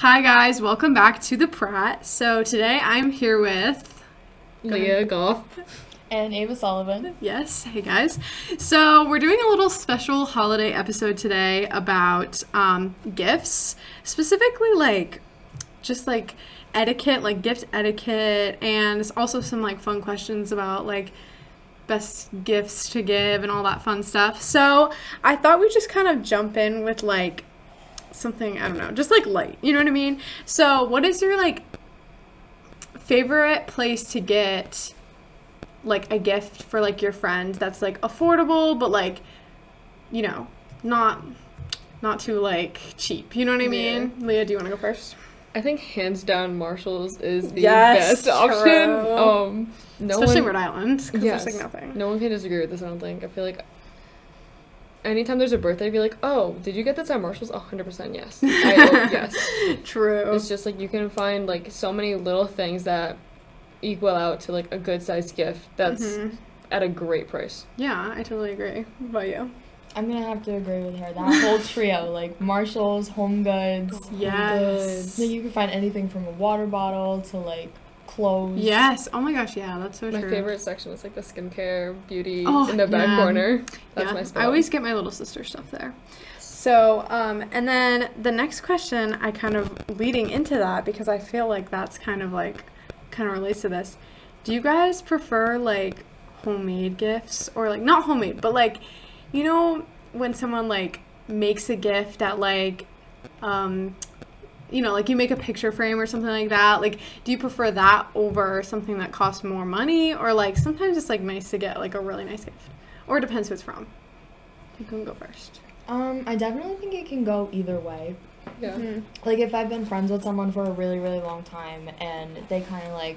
Hi guys, welcome back to the Pratt. So today I'm here with Lia Goff. and Ava Sullivan. yes, hey guys. So we're doing a little special holiday episode today about um, gifts, specifically like just like etiquette, like gift etiquette, and also some like fun questions about like best gifts to give and all that fun stuff. So I thought we'd just kind of jump in with like something, I don't know, just like light, you know what I mean? So, what is your like favorite place to get like a gift for like your friend that's like affordable but like you know, not not too like cheap. You know what I mean? Lia, do you want to go first? I think hands down Marshalls is the Yes, best option. true. Um, no Especially one, Rhode Island because Yes. there's like nothing. no one can disagree with this. I don't think. I feel like anytime there's a birthday, I'd be like, "Oh, did you get this at Marshalls?" hundred percent yes. I, oh, yes. True. It's just like you can find like so many little things that equal out to like a good sized gift that's Mhm. at a great price. Yeah, I totally agree. What about you? I'm gonna have to agree with her. That whole trio, like Marshalls, Home Goods. Yes. Like you can find anything from a water bottle to like clothes. Yes. Oh my gosh, yeah, that's so my true. My favorite section was like the skincare, beauty Oh, in the back yeah. corner. That's yeah, my spot. I always get my little sister stuff there. So, um, and then the next question, I kind of leading into that because I feel like that's kind of like, kind of relates to this. Do you guys prefer like homemade gifts or like not homemade, but like, you know, when someone like makes a gift at like, um, you know, like you make a picture frame or something like that. Like, do you prefer that over something that costs more money, or like sometimes it's like nice to get like a really nice gift, or it depends who it's from. You can go first. Um, I definitely think it can go either way. yeah. Mm-hmm. Like if I've been friends with someone for a really, really long time and they kind of like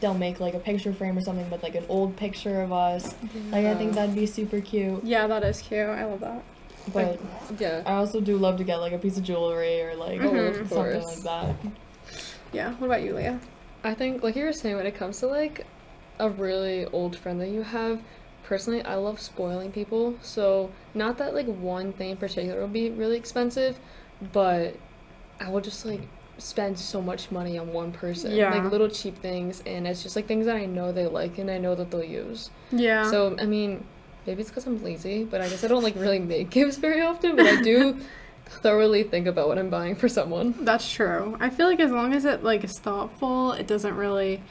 they'll make like a picture frame or something with like an old picture of us. Like I think that'd be super cute. Yeah, that is cute. I love that. But Yeah. I also do love to get like a piece of jewelry or like Mhm. something like that. Yeah. What about you, Lia? I think, like you were saying, when it comes to like a really old friend that you have, personally, I love spoiling people. So, not that like one thing in particular will be really expensive, but I will just like spend so much money on one person. Yeah. Like little cheap things, and it's just like things that I know they like and I know that they'll use. Yeah. So, I mean, maybe it's because I'm lazy, but I guess I don't like really make gifts very often, but I do thoroughly think about what I'm buying for someone. that's true. I feel like as long as it like is thoughtful, it doesn't really,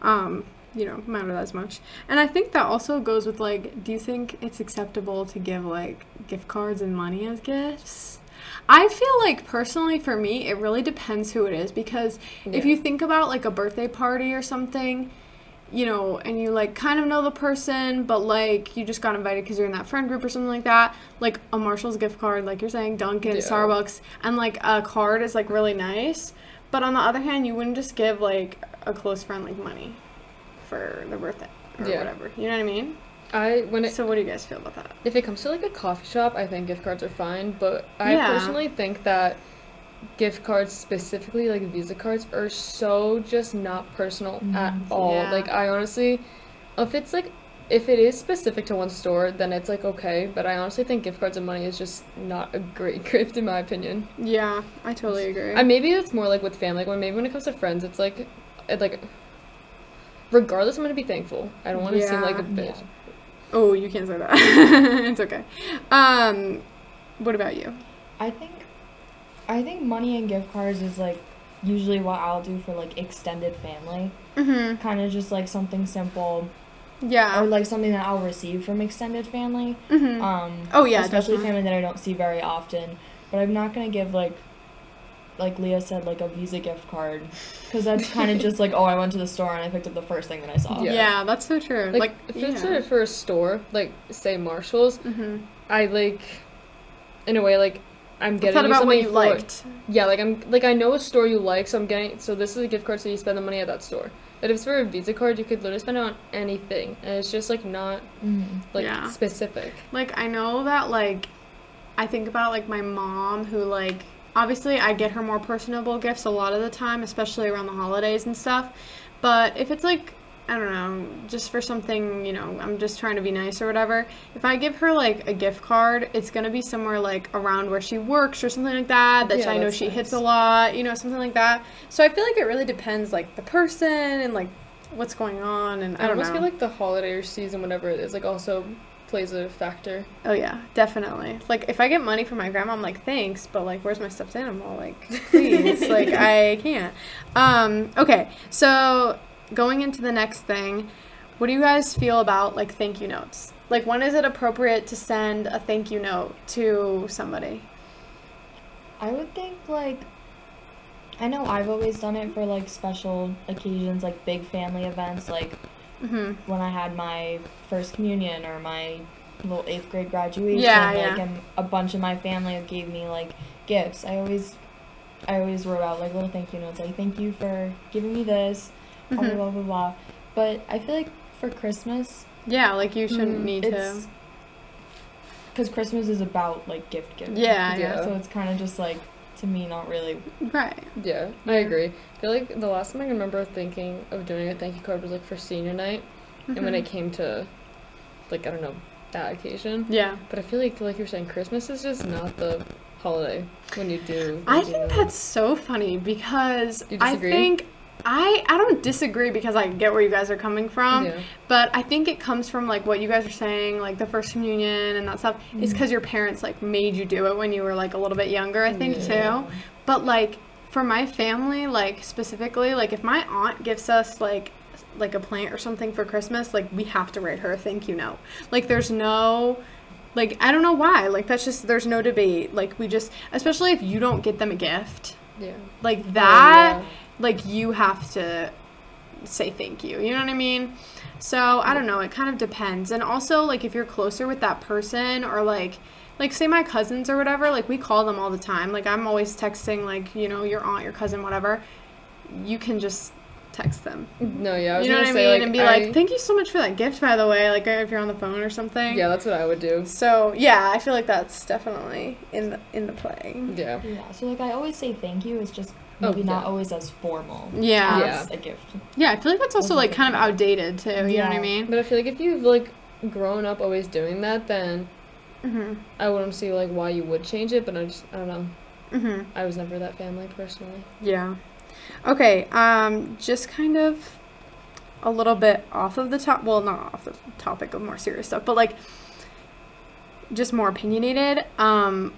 um, you know, matter as much. And I think that also goes with like, do you think it's acceptable to give like gift cards and money as gifts? I feel like personally for me, it really depends who it is because if you think about like a birthday party or something, you know, and you like kind of know the person, but like you just got invited because you're in that friend group or something like that, like a Marshall's gift card, like you're saying, Dunkin', Yeah. Starbucks, and like a card is like really nice. But on the other hand, you wouldn't just give like a close friend like money for their birthday or Yeah. whatever. You know what I mean? I when it So what do you guys feel about that? If it comes to like a coffee shop, I think gift cards are fine, but I Yeah. personally think that gift cards specifically like Visa cards are so just not personal at Mhm. all. Yeah. Like I honestly if it's like if it is specific to one store, then it's like okay, but I honestly think gift cards and money is just not a great gift in my opinion. Yeah, I totally agree. And maybe it's more like with family, when maybe when it comes to friends, it's like it like regardless I'm gonna be thankful. I don't want to seem like a Yeah. bitch. oh, you can't say that. it's okay. Um, what about you? I think I think money and gift cards is like usually what I'll do for like extended family. Mm-hmm. Kind of just like something simple Yeah. or like something that I'll receive from extended family. mm-hmm. Um Oh, yeah, especially definitely. family that I don't see very often. But I'm not going to give like like Lia said like a Visa gift card cuz that's kind of just like oh I went to the store and I picked up the first thing that I saw. Yeah. yeah. that's so true. Like, Like, if it's yeah. for, for a store, like say Marshalls, mm-hmm. I like, in a way, like I'm getting thought you about what something you liked. yeah, like I'm like I know a store you like, so I'm getting so this is a gift card, so you spend the money at that store. But if it's for a Visa card, you could literally spend it on anything, and it's just like not Mhm. like Yeah. specific. Like I know that like I think about like my mom who like obviously I get her more personable gifts a lot of the time, especially around the holidays and stuff. But if it's like I don't know, just for something, you know, I'm just trying to be nice or whatever. If I give her like a gift card, it's gonna be somewhere like around where she works or something like that that Yeah, I know she nice. hits a lot, you know, something like that. So I feel like it really depends, like the person and like what's going on, and I I don't almost know. feel like the holiday or season, whatever it is, like also plays a factor. oh yeah, definitely. Like if I get money from my grandma, I'm like thanks, but like where's my stuffed animal? Like please, like I can't. Um, okay, so going into the next thing, what do you guys feel about like thank you notes? Like when is it appropriate to send a thank you note to somebody? I would think like I know I've always done it for like special occasions, like big family events, like Mm-hmm. when I had my first communion or my little eighth grade graduation. Yeah, like, yeah. And a bunch of my family gave me like gifts. I always, I always wrote out like little thank you notes, like thank you for giving me this, blah blah Mhm. blah blah blah. But I feel like for Christmas, Yeah, like you shouldn't Mm, need to. because Christmas is about like gift giving. Yeah, Yeah. yeah. So it's kind of just like to me not really. Right. Yeah, I agree. I feel like the last time I can remember thinking of doing a thank you card was like for senior night, and when it came to, like I don't know, that occasion. Yeah. But I feel like, like you're saying, Christmas is just not the holiday when you do. I you think notes. that's so funny because You I disagree? think I I don't disagree because I get where you guys are coming from, yeah. but I think it comes from like what you guys are saying, like the first communion and that stuff. It's Mhm. because your parents like made you do it when you were like a little bit younger, I think Yeah. too. But like for my family, like specifically, like if my aunt gives us like like a plant or something for Christmas, like we have to write her a thank you note. Like there's no like I don't know why. Like that's just there's no debate. Like we just especially if you don't get them a gift, Yeah. like that Oh, like you have to say thank you. You know what I mean? So I don't know. It kind of depends. And also like if you're closer with that person or like like say my cousins or whatever, like we call them all the time. Like I'm always texting like you know your aunt, your cousin, whatever. You can just text them. No, yeah. I was you know what gonna I say, mean? like, and be I- like, thank you so much for that gift, by the way. Like if you're on the phone or something. Yeah, that's what I would do. So yeah, I feel like that's definitely in the in the play. Yeah. Yeah. So like I always say thank you. It's just Oh, maybe not yeah. always as formal. Yeah. As a gift. Yeah, I feel like that's also like kind of outdated too. You know what I mean? But I feel like if you've like grown up always doing that, then Mhm. I wouldn't see like why you would change it. But I just I don't know. Mhm. I was never that family personally. Yeah. Okay. Um, just kind of a little bit off of the top. Well, not off the topic of more serious stuff, but like just more opinionated. Um,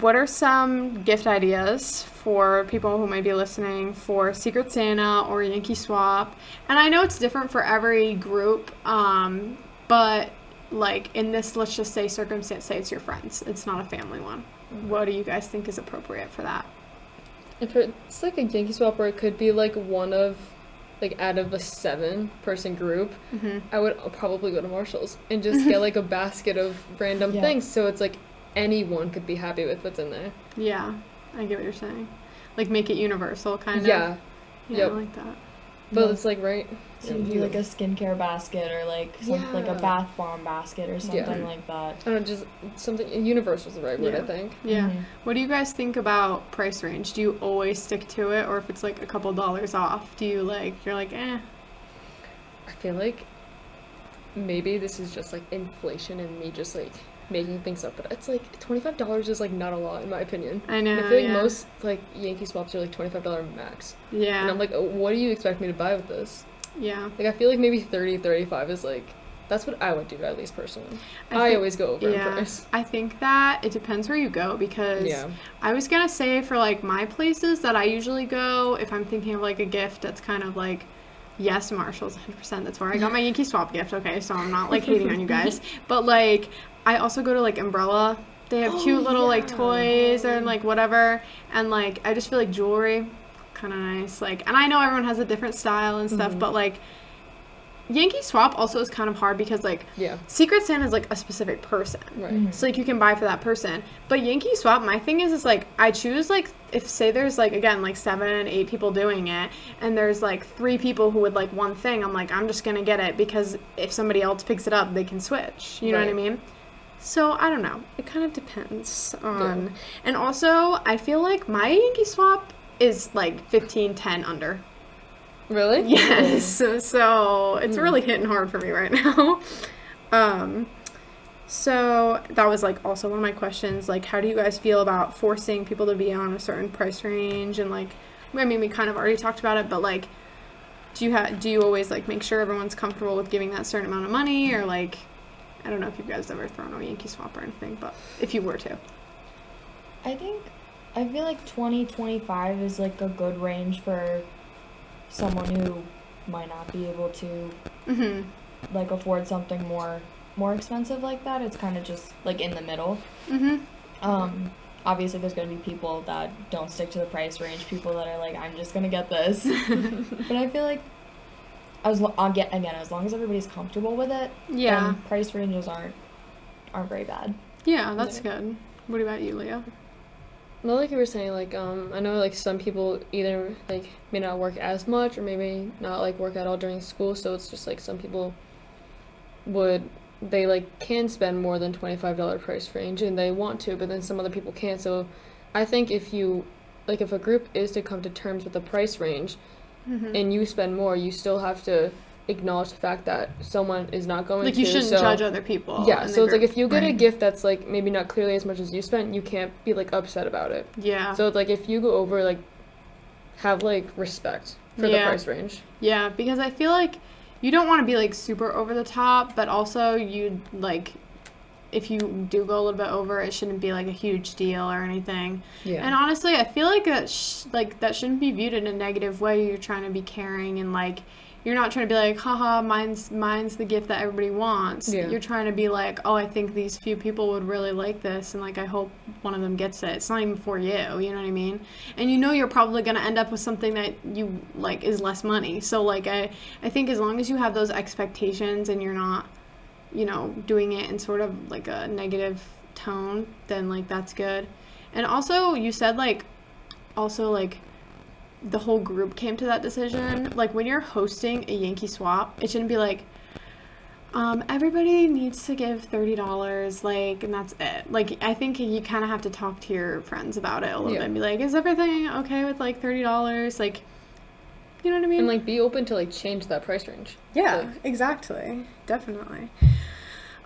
what are some gift ideas for people who might be listening for Secret Santa or Yankee Swap? And I know it's different for every group, um, but like in this, let's just say circumstance, say it's your friends, it's not a family one. What do you guys think is appropriate for that? If it's like a Yankee swap where it could be like one of like out of a seven person group, Mm-hmm. I would probably go to Marshalls and just get like a basket of random Yeah. things. So it's like anyone could be happy with what's in there. Yeah, I get what you're saying. Like make it universal, kind of. Yeah, yeah. I like that. but Yeah. it's like right. So you do like a skincare basket or like some, like a bath bomb basket or something Yeah. like that. I don't know, just something universal is the right word. I think. Yeah. Mhm. What do you guys think about price range? Do you always stick to it, or if it's like a couple dollars off, do you like you're like eh? I feel like maybe this is just like inflation and me just like making things up, but it's like twenty five dollars is like not a lot in my opinion. I know. And I feel like yeah. most like Yankee swaps are like twenty five dollar max, Yeah. and I'm like, oh, what do you expect me to buy with this? yeah. Like I feel like maybe 30 35 is like that's what I would do at least personally. I, thi- always go over in price. I think that it depends where you go because Yeah. I was gonna say for like my places that I usually go, if I'm thinking of like a gift that's kind of like, yes, Marshalls, 100%. That's where I got my Yankee Swap gift. Okay, so I'm not like hating on you guys, but like I also go to like Umbrella. They have Oh, cute little like toys and like whatever, and like I just feel like jewelry, kind of nice. Like, and I know everyone has a different style and stuff, Mhm. but like. Yankee Swap also is kind of hard because like Yeah. Secret Santa is like a specific person. Right. Mhm. So like you can buy for that person. But Yankee Swap, my thing is is like I choose like if say there's like again like seven, eight people doing it and there's like three people who would like one thing, I'm like, I'm just gonna get it because if somebody else picks it up, they can switch. You know what I mean? So I don't know. It kind of depends on and also I feel like my Yankee Swap is like 15, 10 under. Really? Yes. So, so it's really hitting hard for me right now. Um, so that was like also one of my questions. Like, how do you guys feel about forcing people to be on a certain price range? And like, I mean, we kind of already talked about it, but like, do you have do you always like make sure everyone's comfortable with giving that certain amount of money, or like, I don't know if you guys ever thrown a Yankee swap or anything, but if you were to, I think I feel like 20, 25 is like a good range for someone who might not be able to mm-hmm. like afford something more more expensive like that. It's kind of just like in the middle. Mm-hmm. Um, obviously, there's gonna be people that don't stick to the price range. People that are like, I'm just gonna get this. but I feel like as lo- again, again, as long as everybody's comfortable with it, Yeah. then price ranges aren't aren't very bad. Yeah, that's Yeah. good. What about you, Lia? Well, like you were saying, like um, I know like some people either like may not work as much or maybe not like work at all during school. So it's just like some people would they like can spend more than twenty five dollar price range and they want to, but then some other people can't. So I think if you like if a group is to come to terms with the price range Mm-hmm. and you spend more, you still have to acknowledge the fact that someone is not going like to. Like you shouldn't so- judge other people. Yeah, so it's like if you get a gift that's like maybe not clearly as much as you spent, you can't be like upset about it. yeah, So it's like if you go over, like, have like respect for Yeah. the price range. yeah, because I feel like you don't want to be like super over the top, but also you like if you do go a little bit over, it shouldn't be like a huge deal or anything. Yeah. And honestly, I feel like that sh- like that shouldn't be viewed in a negative way. You're trying to be caring and like you're not trying to be like, haha, mine's mine's the gift that everybody wants. Yeah. You're trying to be like, oh, I think these few people would really like this, and like I hope one of them gets it. It's not even for you, you know what I mean? And you know you're probably gonna end up with something that you like is less money. So like I I think as long as you have those expectations and you're not, you know, doing it in sort of like a negative tone, then like that's good. And also you said like also like the whole group came to that decision. Like when you're hosting a Yankee swap, it shouldn't be like um, everybody needs to give thirty dollars, like, and that's it. Like, I think you kind of have to talk to your friends about it a little Yeah. bit and be like, "Is everything okay with like thirty dollars?" Like, you know what I mean? and like be open to like change that price range. Yeah, Like- exactly. Definitely.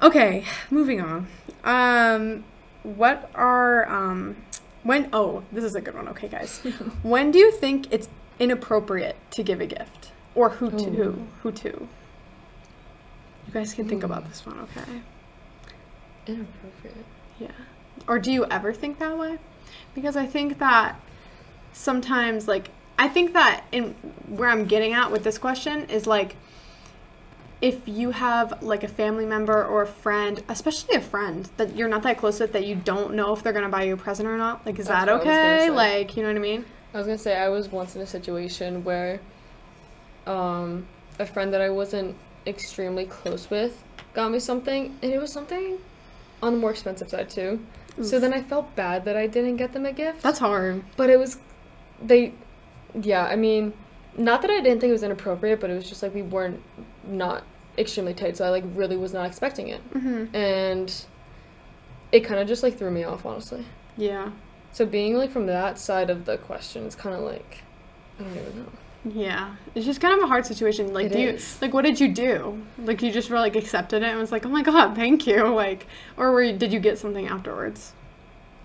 Okay, moving on. Um what are um when oh, this is a good one. Okay, guys. when do you think it's inappropriate to give a gift? Or who to who? Ooh. Who to? You guys can think about Hmm. this one, okay? Inappropriate. Yeah. Or do you ever think that way? Because I think that sometimes, like, I think that in where I'm getting at with this question is like, if you have like a family member or a friend, especially a friend that you're not that close with, that you don't know if they're gonna buy you a present or not, like, is That's that what I was gonna okay? Like, you know what I mean? I was gonna say I was once in a situation where um a friend that I wasn't extremely close with got me something and it was something on the more expensive side too. So then I felt bad that I didn't get them a gift. That's hard. But it was, they, yeah, I mean, not that I didn't think it was inappropriate, but it was just like we weren't not extremely tight, so I like really was not expecting it. Mm-hmm. And it kind of just like threw me off, honestly. Yeah. So being like from that side of the question is kind of like, I don't even know. Yeah. It's just kind of a hard situation. Like, It do you, is. like, what did you do? Like, you just were like accepted it and was like, oh my god, thank you. Like, or were you, did you get something afterwards?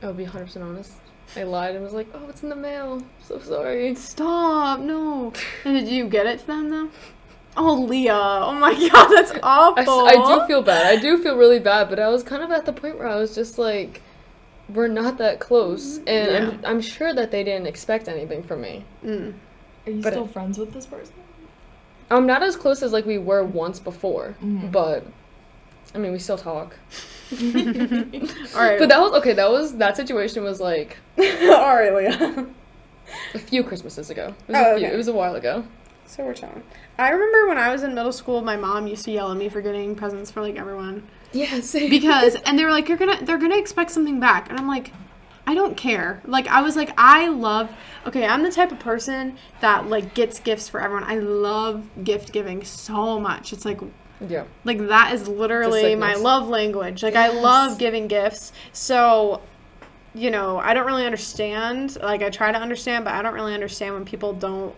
I'll be 100% honest. I lied and was like, oh, it's in the mail. So sorry. Stop, no. And did you get it to them though? Oh, Lia. Oh my god, that's awful. I do feel bad. I do feel really bad, but I was kind of at the point where I was just like, we're not that close. And I'm, I'm sure that they didn't expect anything from me. Mm. Are you But still it- friends with this person? I'm not as close as like we were once before, Mhm. but I mean, we still talk. All right. But that was okay. That was that situation was like All right, Lia. a few Christmases ago. It was Oh, a few. okay. It was a while ago. So we're chilling. I remember when I was in middle school, my mom used to yell at me for getting presents for like everyone Yeah, same. because, and they were like, "You're gonna, they're gonna expect something back," and I'm like, I don't care. Like I was like, I love. Okay, I'm the type of person that like gets gifts for everyone. I love gift giving so much. It's like yeah. Like that is literally my love language. Like I love giving gifts. So, you know, I don't really understand. Like I try to understand, but I don't really understand when people don't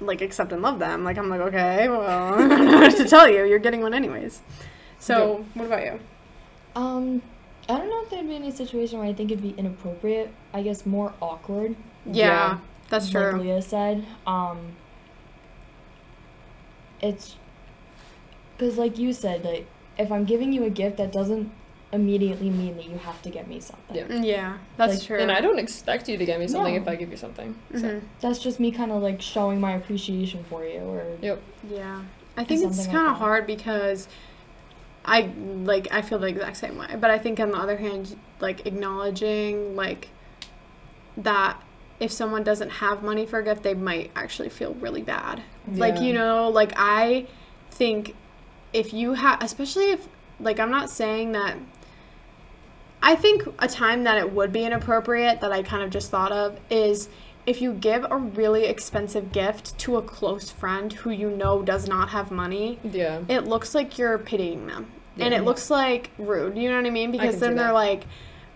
like accept and love them. Like I'm like, okay, well, I don't know what to tell you. You're getting one anyways. So what about you? Um, I don't know if there'd be any situation where I think it'd be inappropriate. I guess more awkward. Yeah, Yeah. that's Like true. Leah said. Um, it's because, like you said, like if I'm giving you a gift, that doesn't immediately mean that you have to get me something. Yeah. Yeah, that's Like, true. And I don't expect you to get me something No. if I give you something. So. Mhm. That's just me kind of like showing my appreciation for you, or Yep. Yeah, I think it's kind of that. hard because I like I feel the exact same way. But I think on the other hand, like acknowledging like that if someone doesn't have money for a gift, they might actually feel really bad. Like you know, like I think if you have, especially if like I'm not saying that. I think a time that it would be inappropriate that I kind of just thought of is if you give a really expensive gift to a close friend who you know does not have money, Yeah. it looks like you're pitying them. And it looks like rude. You know what I mean? Because can then they're like,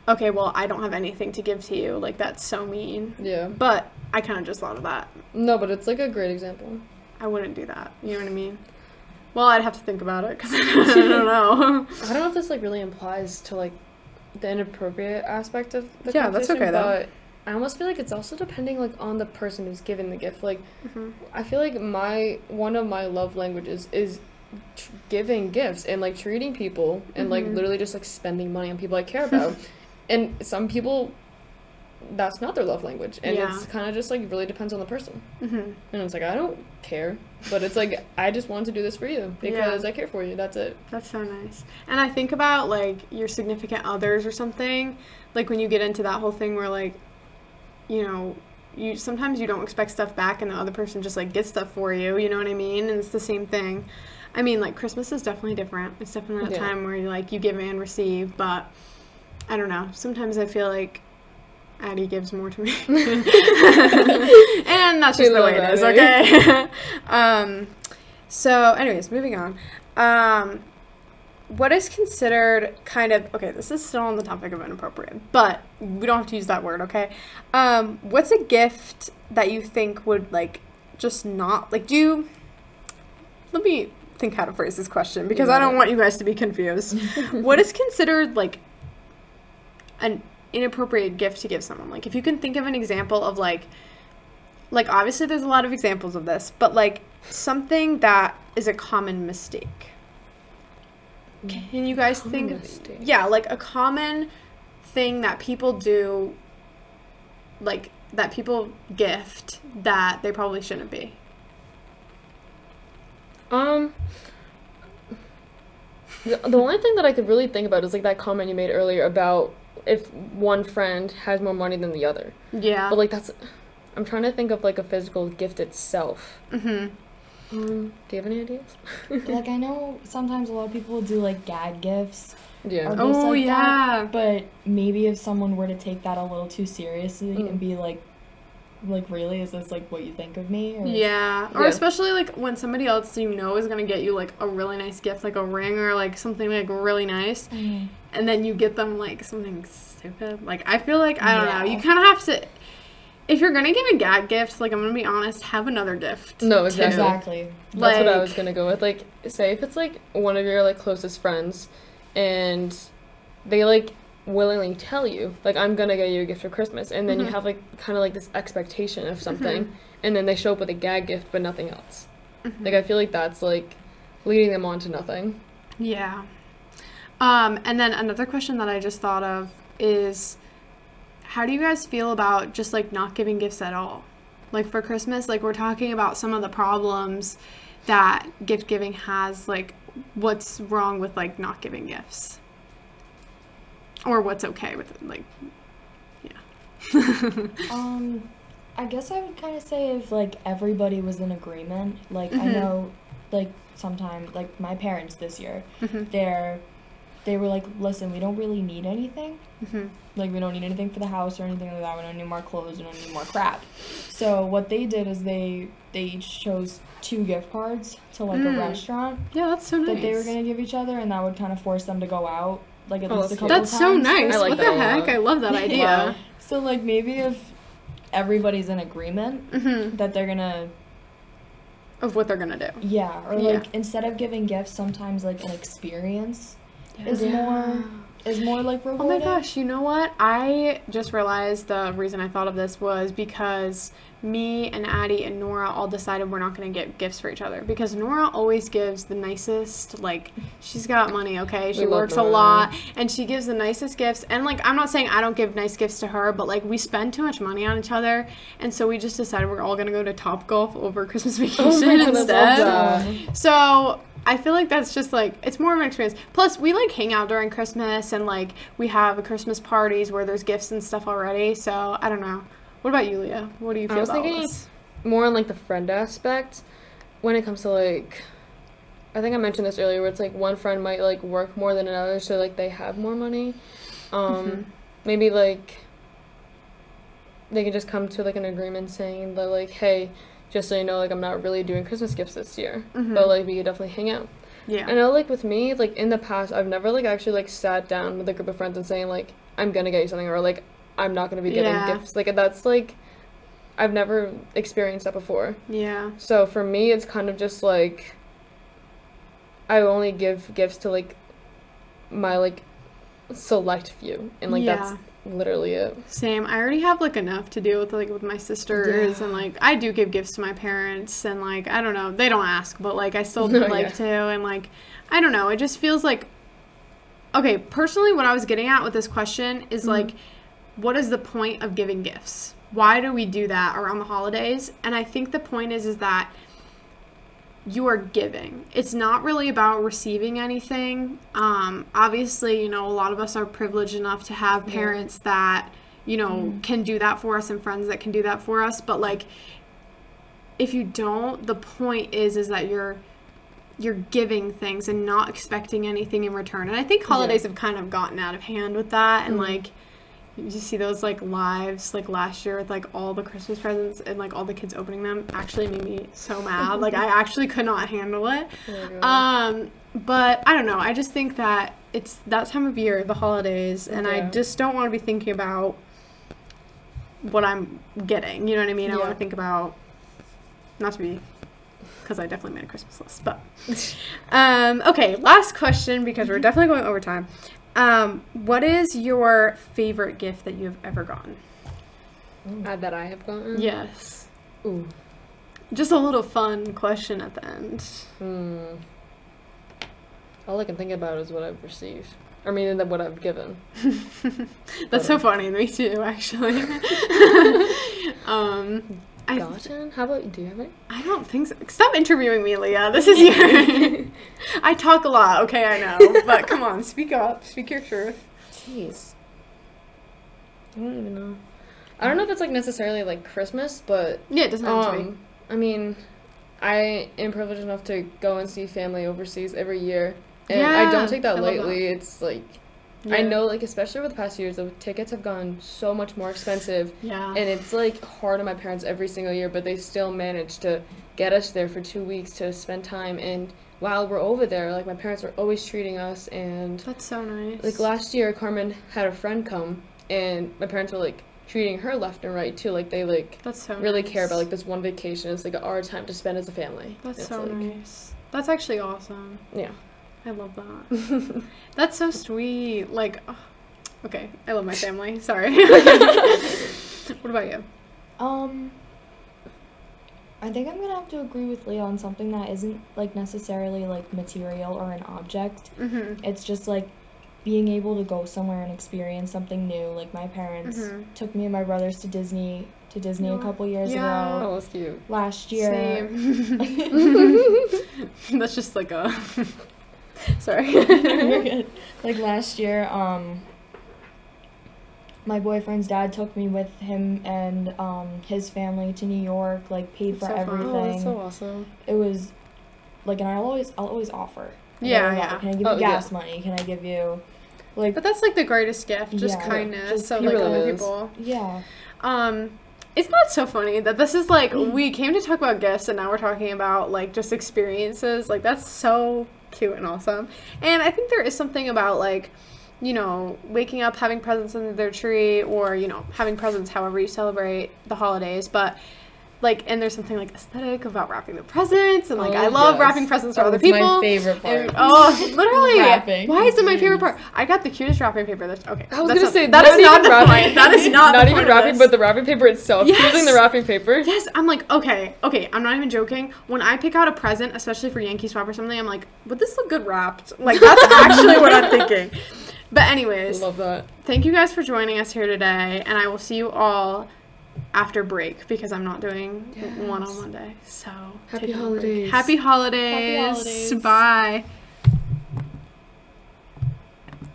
okay, well, I don't have anything to give to you. Like, that's so mean. Yeah. But I kind of just thought of that. No, but it's like a great example. I wouldn't do that. You know what I mean? Well, I'd have to think about it because I don't know. I don't know if this like really implies to like the inappropriate aspect of the Yeah, that's okay, though. but I almost feel like it's also depending like on the person who's given the gift. Like Mhm. I feel like my one of my love languages is tr- giving gifts and like treating people and like Mhm. literally just like spending money on people I care about. and some people that's not their love language and Yeah. it's kind of just like really depends on the person. Mhm. And it's like I don't care, but it's like I just want to do this for you because I care for you. That's it. That's so nice. And I think about like your significant others or something, like when you get into that whole thing where like, you know, you sometimes you don't expect stuff back and the other person just like gets stuff for you, you know what I mean? And it's the same thing. I mean, like Christmas is definitely different. It's definitely a Yeah. time where you like you give and receive, but I don't know. Sometimes I feel like Addie gives more to me. and that's We just the way it is, okay? um so anyways, moving on. Um what is considered kind of okay this is still on the topic of inappropriate but we don't have to use that word okay um what's a gift that you think would like just not like do you let me think how to phrase this question because i don't want you guys to be confused what is considered like an inappropriate gift to give someone. Like if you can think of an example of like like obviously there's a lot of examples of this but like something that is a common mistake. Can you guys Common think mistake. yeah like a common thing that people do like that people gift that they probably shouldn't be? Um, the, the only thing that I could really think about is like that comment you made earlier about if one friend has more money than the other. yeah But like that's, I'm trying to think of like a physical gift itself. mm-hmm. Um, do you have any ideas? like I know sometimes a lot of people do like gag gifts, Yeah. Oh like yeah but maybe if someone were to take that a little too seriously Mm. and be like, like really, is this like what you think of me? Or, yeah or Yeah. especially like when somebody else you know is gonna get you like a really nice gift like a ring or like something like really nice Mm. and then you get them like something stupid. Like I feel like I don't know. You kind of have to. If you're gonna give a gag gift, like I'm gonna be honest, have another gift. No, too. exactly. Exactly. That's what I was gonna go with. Like, say if it's like one of your like closest friends, and they like willingly tell you, like, I'm gonna get you a gift for Christmas, and then Mhm. you have like kind of like this expectation of something, and then they show up with a gag gift but nothing else. Mhm. Like, I feel like that's like leading them on to nothing. Yeah. Um, and then another question that I just thought of is, how do you guys feel about just like not giving gifts at all? Like for Christmas, like we're talking about some of the problems that gift giving has. Like, what's wrong with like not giving gifts, or what's okay with it? Like, yeah. Um, I guess I would kind of say if like everybody was in agreement. Like I Mhm. know, like sometimes like my parents this year, Mhm. they're they were like, listen, we don't really need anything. Mhm. Like we don't need anything for the house or anything like that. We don't need more clothes. We don't need more crap. So what they did is they they each chose two gift cards to like Mm. a restaurant Yeah, that's so nice. that they were gonna give each other, and that would kind of force them to go out like at Oh, least a that's couple cute. That's so nice. I like what that the heck? I love that idea. So like maybe if everybody's in agreement hmm that they're gonna of what they're gonna do. yeah, or Yeah. like instead of giving gifts, sometimes like an experience is Yeah. more is more like Oh my gosh, you know what? I just realized the reason I thought of this was because me and Addie and Nora all decided we're not going to get gifts for each other because Nora always gives the nicest like she's got money, okay? She We works a lot and she gives the nicest gifts and like I'm not saying I don't give nice gifts to her, but like we spend too much money on each other and so we just decided we're all going to go to Top Golf over Christmas vacation Oh my instead. love. So I feel like that's just like it's more of an experience. Plus, we like hang out during Christmas and like we have Christmas parties where there's gifts and stuff already. So I don't know. What about you, Lia? What do you feel? I was thinking- this? more on like the friend aspect when it comes to like I think I mentioned this earlier where it's like one friend might like work more than another so like they have more money. Um Mhm. maybe like they can just come to like an agreement saying that like hey just so you know like I'm not really doing Christmas gifts this year Mhm. but like we could definitely hang out. yeah, I know like with me like in the past I've never like actually like sat down with a group of friends and saying like I'm gonna get you something or like I'm not gonna be getting Yeah. gifts like that's like I've never experienced that before. yeah, So for me, it's kind of just like I only give gifts to like my like select few, and like yeah. that's literally it. Same. I already have like enough to do with like with my sisters Yeah. and like I do give gifts to my parents and like I don't know they don't ask but like I still No, like yeah. to and like I don't know it just feels like okay personally what I was getting at with this question is Mhm. like what is the point of giving gifts why do we do that around the holidays and I think the point is is that you are giving. It's not really about receiving anything. Um, obviously, you know, a lot of us are privileged enough to have Yeah. parents that, you know, can do that for us and friends that can do that for us. But like, if you don't, the point is is that you're you're giving things and not expecting anything in return. And I think holidays have kind of gotten out of hand with that. And Mhm. like, you see those like lives like last year with like all the Christmas presents and like all the kids opening them actually made me so mad. like I actually could not handle it. Um, but I don't know. I just think that it's that time of year, the holidays, and I just don't want to be thinking about what I'm getting. You know what I mean? I want to think about not to be because I definitely made a Christmas list. But um, okay, last question because we're definitely going over time. Um, what is your favorite gift that you have ever gotten? Uh, that I have gotten. Yes. Ooh. Just a little fun question at the end. Hmm. All I can think about is what I've received. I mean, and then what I've given. That's so But, funny. Me too, actually. um, I, Gotten? How about do you have it? I don't think so. Stop interviewing me, Lia. This is your. I talk a lot. Okay, I know, but come on, speak up. Speak your truth. Jeez. I don't even know. I don't know if it's like necessarily like Christmas, but Yeah, it doesn't have to be. um, I mean, I am privileged enough to go and see family overseas every year, and I don't take that I lightly. It's like I know, like especially over the past years, the tickets have gone so much more expensive, Yeah. and it's like hard on my parents every single year, but they still manage to get us there for two weeks to spend time. And while we're over there, like my parents are always treating us, and That's so nice. like last year, Carmen had a friend come, and my parents were like treating her left and right too. Like they like That's so really nice. care about like this one vacation. It's like our time to spend as a family. That's so like, nice. That's actually awesome. Yeah. I love that. That's so sweet. Like, ugh. okay, I love my family. Sorry. what about you? Um, I think I'm gonna have to agree with Lia on something that isn't like necessarily like material or an object. Mm-hmm. It's just like being able to go somewhere and experience something new. Like my parents Mhm. took me and my brothers to Disney to Disney a couple years Yeah. ago. Oh, that's cute. Last year, Same. That's just like a. Sorry. You're good. like last year, um, my boyfriend's dad took me with him and um his family to New York. Like paid That's for so fun. everything. Oh, that's so awesome. It was like, and I always, I'll always offer. Yeah, yeah. offer, Can I give Oh, you yeah. gas money? Can I give you, like, But that's like the greatest gift, just Yeah. kindness Just of like really other is. people. yeah. Um, it's not so funny that this is like we came to talk about gifts and now we're talking about like just experiences. Like that's so cute and awesome. And I think there is something about like, you know, waking up having presents under their tree or, you know, having presents however you celebrate the holidays, but like, and there's something like aesthetic about wrapping the presents, and like I Oh, love yes. wrapping presents for Oh, other people. my favorite part. And- oh, literally! Wrapping. Why is it my favorite part? I got the cutest wrapping paper. That's okay. I was that's gonna not, say that is not not even the wrapping. point. That is not, not even wrapping, but the wrapping paper itself. Yes. Choosing the wrapping paper. Yes, I'm like, okay, okay, I'm not even joking. When I pick out a present, especially for Yankee Swap or something, I'm like, would this look good wrapped? Like, that's actually what I'm thinking. But, anyways, Love that. thank you guys for joining us here today, and I will see you all after break because I'm not doing Yes. one on Monday. So, Happy take a break. holidays. Happy holidays. holidays. Bye.